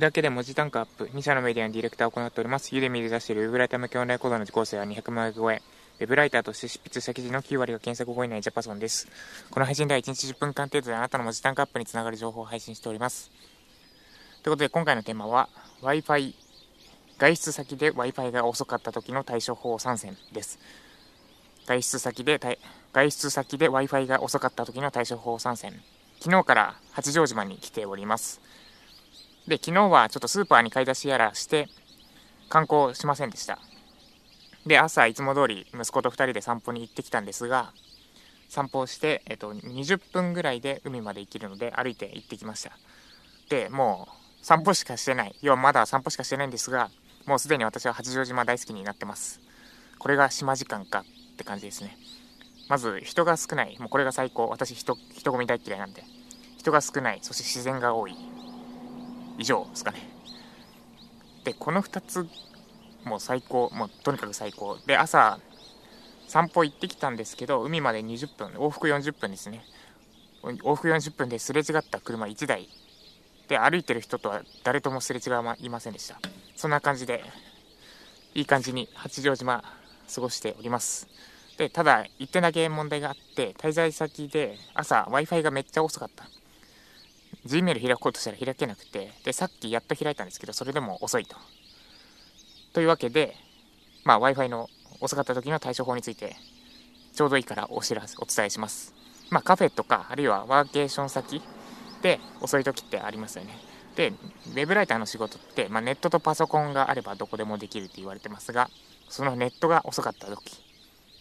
だけで文字単価アップ、2社のメディアのディレクターを行っております。ユーデミで出しているウェブライター向けオンライン講座の受講生は200万円超え。ウェブライターとして執筆した記事の9割が検索後以内ジャパソンです。この配信では1日10分間程度であなたの文字単価アップにつながる情報を配信しております。ということで今回のテーマは Wi-Fi 外出先で Wi-Fi が遅かった時の対処法3選です。外出先で外出先で Wi-Fi が遅かった時の対処法3選。昨日から八丈島に来ております。で、昨日はちょっとスーパーに買い出しやらして観光しませんでした。で、朝いつも通り息子と2人で散歩に行ってきたんですが、散歩をして、えっと、20分ぐらいで海まで行けるので歩いて行ってきました。で、もう散歩しかしてない。要はまだ散歩しかしてないんですが、もうすでに私は八丈島大好きになってます。これが島時間かって感じですね。まず人が少ない。もうこれが最高。私人、人混み大嫌いなんで。人が少ない。そして自然が多い。以上ですかね。で、この2つ、もう最高、もうとにかく最高。で、朝、散歩行ってきたんですけど、海まで20分、往復40分ですね。往復40分ですれ違った車1台で歩いてる人とは誰ともすれ違いませんでした。そんな感じで、いい感じに八丈島過ごしております。で、ただ、1点だけ問題があって、滞在先で朝 Wi-Fi がめっちゃ遅かった。Gmail 開こうとしたら開けなくて、で、さっきやっと開いたんですけど、それでも遅いと。というわけで、まあ、Wi-Fi の遅かった時の対処法について、ちょうどいいからお知らせ、お伝えします。まあ、カフェとか、あるいはワーケーション先で遅い時ってありますよね。で、ウェブライターの仕事って、まあ、ネットとパソコンがあればどこでもできるって言われてますが、そのネットが遅かった時、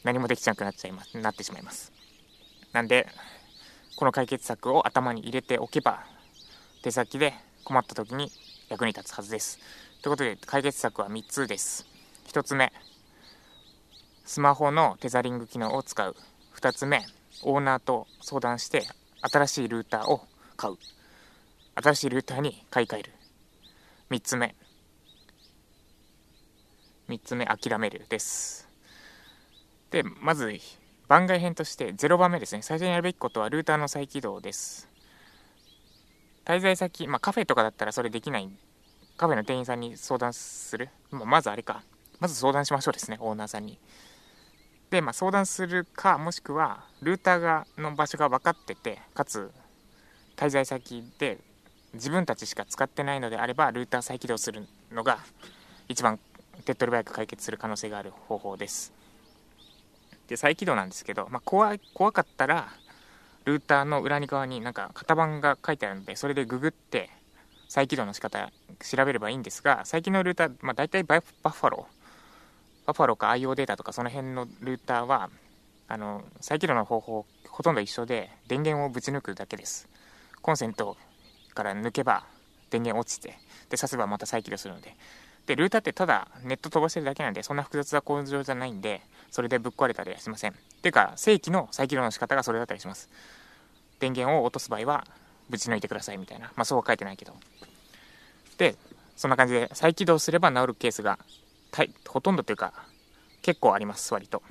何もできなくなっちゃいます、なってしまいます。なんで、この解決策を頭に入れておけば、手先で困った時に役に立つはずです。ということで、解決策は3つです。1つ目、スマホのテザリング機能を使う。2つ目、オーナーと相談して新しいルーターを買う。新しいルーターに買い替える。3つ目、3つ目、諦めるです。で、まず、番外編として0番目ですね。最初にやるべきことはルーターの再起動です。滞在先、まあ、カフェとかだったらそれできない。カフェの店員さんに相談する。まあ、まずあれか。まず相談しましょうですね、オーナーさんに。で、まあ、相談するか、もしくは、ルーターがの場所が分かってて、かつ、滞在先で自分たちしか使ってないのであれば、ルーター再起動するのが一番手っ取り早く解決する可能性がある方法です。で再起動なんですけど、まあ、怖怖かったらルーターの裏に側になんか型番が書いてあるのでそれでググって再起動の仕方調べればいいんですが最近のルーター、まあ、大体バッファローバッファローか IO データとかその辺のルーターはあの再起動の方法ほとんど一緒で電源をぶち抜くだけです。コンセントから抜けば電源落ちてで挿せばまた再起動するので。で、ルーターってただネット飛ばしてるだけなんで、そんな複雑な構造じゃないんで、それでぶっ壊れたりはしません。っていうか、正規の再起動の仕方がそれだったりします。電源を落とす場合は、ぶち抜いてくださいみたいな。まあそうは書いてないけど。で、そんな感じで再起動すれば治るケースが、ほとんどというか、結構あります、割と。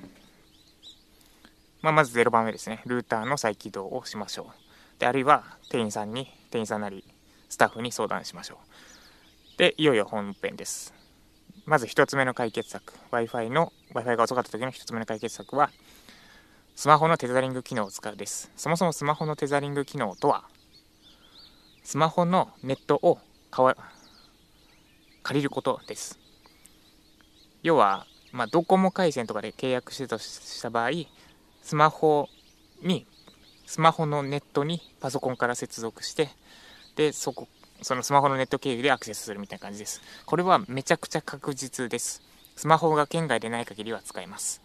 まあ、まず0番目ですね。ルーターの再起動をしましょう。で、あるいは店員さんに、店員さんなり、スタッフに相談しましょう。で、いよいよ本編です。まず1つ目の解決策。Wi-Fi の、Wi-Fi が遅かった時の1つ目の解決策は、スマホのテザリング機能を使うです。そもそもスマホのテザリング機能とは、スマホのネットを借りることです。要は、まあ、ドコモ回線とかで契約してとした場合、スマホに、スマホのネットにパソコンから接続して、で、そこそのスマホのネット経由でアクセスするみたいな感じです。これはめちゃくちゃ確実です。スマホが圏外でない限りは使えます。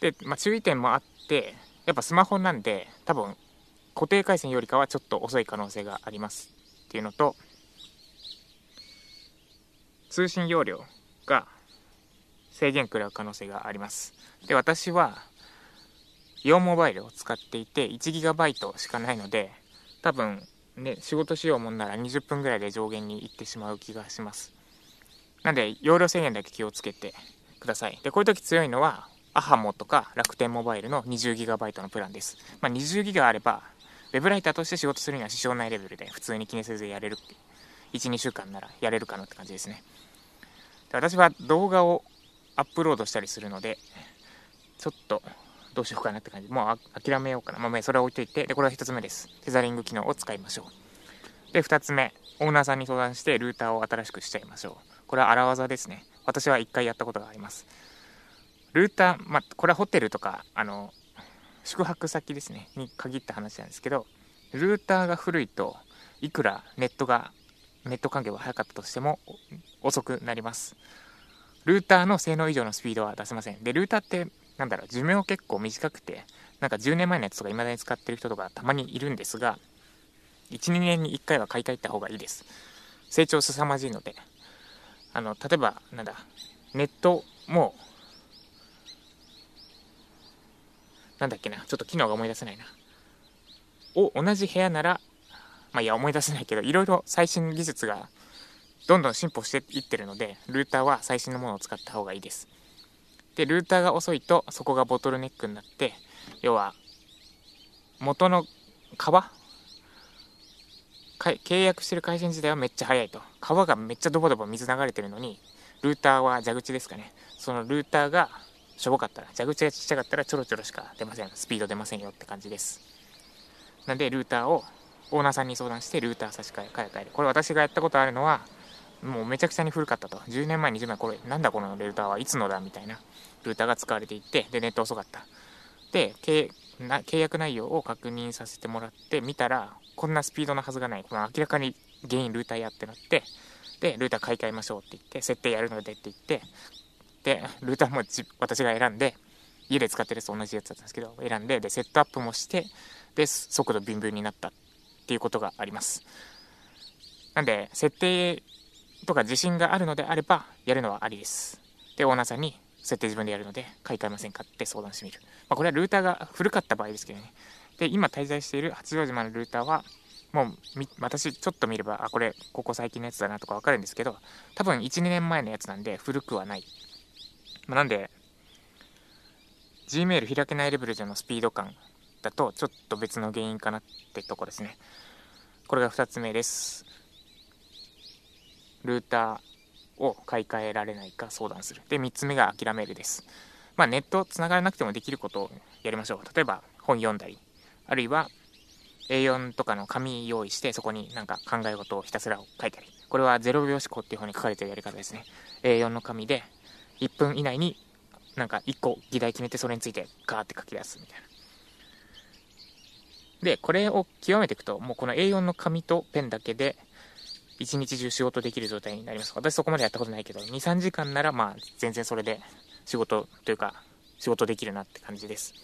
で、まあ、注意点もあって、やっぱスマホなんで、多分固定回線よりかはちょっと遅い可能性がありますっていうのと、通信容量が制限食らう可能性があります。で、私は、イオンモバイルを使っていて 1GB しかないので、多分ね、仕事しようもんなら20分ぐらいで上限に行ってしまう気がします。なんで、容量制限だけ気をつけてください。で、こういう時強いのは、アハモとか楽天モバイルの 20GB のプランです。まあ、20GB あれば、ウェブライターとして仕事するには支障ないレベルで普通に気にせずやれる。12週間ならやれるかなって感じですねで私は動画をアップロードしたりするのでちょっとどうしようかなって感じ。もう諦めようかな、まあ、それは置いといて。でこれが1つ目です。テザリング機能を使いましょう。で2つ目。オーナーさんに相談してルーターを新しくしちゃいましょう。これは荒技ですね。私は1回やったことがあります。ルーター、まあ、これはホテルとかあの宿泊先ですね。に限った話なんですけどルーターが古いといくらネットがネット環境が速かったとしても遅くなります。ルーターの性能以上のスピードは出せません。でルーターってなんだろう寿命結構短くてなんか10年前のやつとか未だに使ってる人とかたまにいるんですが12年に1回は買い替えた方がいいです。成長凄まじいので。あの例えばなんだネットもなんだっけなちょっと機能が思い出せないな。を同じ部屋ならまあいや思い出せないけどいろいろ最新技術がどんどん進歩していってるのでルーターは最新のものを使った方がいいです。でルーターが遅いとそこがボトルネックになって要は元の川契約してる回線自体はめっちゃ速いと。川がめっちゃドボドボ水流れてるのにルーターは蛇口ですかね。そのルーターがしょぼかったら蛇口がちっちゃかったらちょろちょろしか出ません。スピード出ませんよって感じです。なんでルーターをオーナーさんに相談してルーター差し替え買い替える。これ私がやったことあるのはもうめちゃくちゃに古かったと。10年前20年前これなんだこのルーターはいつのだみたいなルーターが使われていてでネット遅かった。で契約内容を確認させてもらって見たらこんなスピードのはずがない。この明らかに原因ルーターやってなってでルーター買い替えましょうって言って設定やるのでって言ってでルーターも私が選んで家で使ってるやつと同じやつだったんですけど選んででセットアップもしてで速度ビンビンになったっていうことがあります。なんで設定とか自信があるのであればやるのはありです。でオーナーさんに設定自分でやるので買い替えませんかって相談してみる、まあ、これはルーターが古かった場合ですけどね。で今滞在している八丈島のルーターはもう私ちょっと見ればあこれここ最近のやつだなとか分かるんですけど多分12年前のやつなんで古くはない、まあ、なんで Gmail 開けないレベルでのスピード感だとちょっと別の原因かなってとこですね。これが2つ目です。ルーターを買い替えられないか相談する。で3つ目が諦めるです。まあネットつながらなくてもできることをやりましょう。例えば本読んだりあるいは A4 とかの紙用意してそこになんか考え事をひたすら書いたり。これは0秒思考っていう方に書かれてるやり方ですね。A4 の紙で1分以内になんか1個議題決めてそれについてガーって書き出すみたいな。でこれを極めていくともうこの A4 の紙とペンだけで一日中仕事できる状態になります私そこまでやったことないけど23時間ならまあ全然それで仕事というか仕事できるなって感じです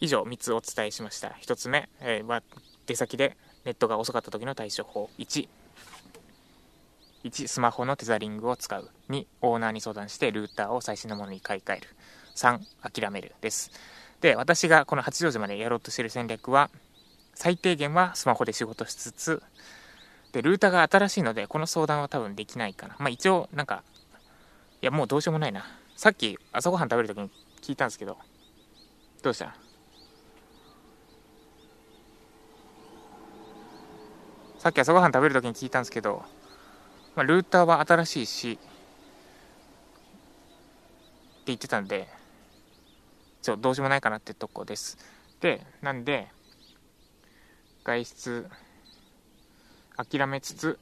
以上3つお伝えしました。1つ目、え、は出先でネットが遅かった時の対処法。1、1スマホのテザリングを使う。2、オーナーに相談してルーターを最新のものに買い替える。3、諦める。です。で、私がこの八丈島でやろうとしている戦略は、最低限はスマホで仕事しつつ、で、ルーターが新しいので、この相談は多分できないかな。まあ一応、なんか、いや、もうどうしようもないな。さっき朝ごはん食べるときに聞いたんですけど、どうした？さっき朝ごはん食べるときに聞いたんですけど、まあ、ルーターは新しいし、って言ってたんで、ちょ、どうしようもないかなってとこです。で、なんで、外出、諦めつつ、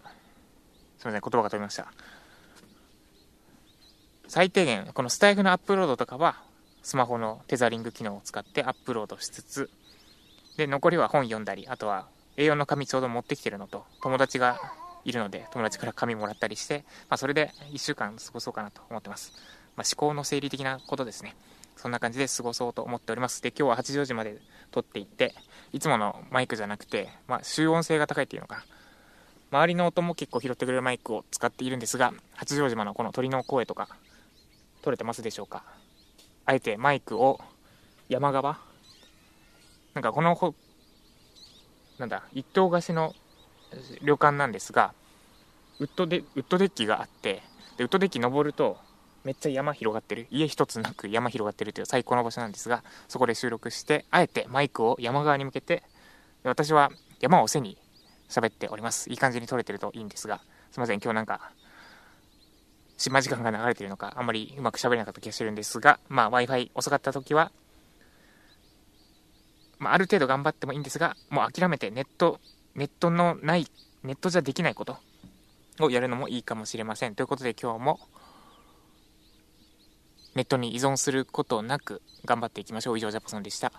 すみません、言葉が飛びました。最低限、このスタイフのアップロードとかは、スマホのテザリング機能を使ってアップロードしつつ、で、残りは本読んだり、あとは A4 の紙ちょうど持ってきてるのと、友達がいるので、友達から紙もらったりして、まあ、それで1週間過ごそうかなと思ってます。まあ、思考の整理的なことですね。そんな感じで過ごそうと思っております。で、今日は八丈島で撮っていって、いつものマイクじゃなくて、まあ、集音性が高いっていうのかな。周りの音も結構拾ってくれるマイクを使っているんですが、八丈島のこの鳥の声とか、撮れてますでしょうか？あえてマイクを山側？なんかこのなんだ、一棟貸しの旅館なんですが、ウッドデウッドデッキがあって、でウッドデッキ登ると、めっちゃ山広がってる。家一つなく山広がってるという最高の場所なんですが、そこで収録して、あえてマイクを山側に向けて、私は山を背に喋っております。いい感じに撮れてるといいんですが、すいません、今日なんか、島時間が流れてるのか、あんまりうまく喋れなかった気がしてるんですが、まあ Wi-Fi 遅かった時は、まあ、ある程度頑張ってもいいんですが、もう諦めてネット、ネットのない、ネットじゃできないことをやるのもいいかもしれません。ということで今日も、ネットに依存することなく頑張っていきましょう。以上、ジャパソンでした。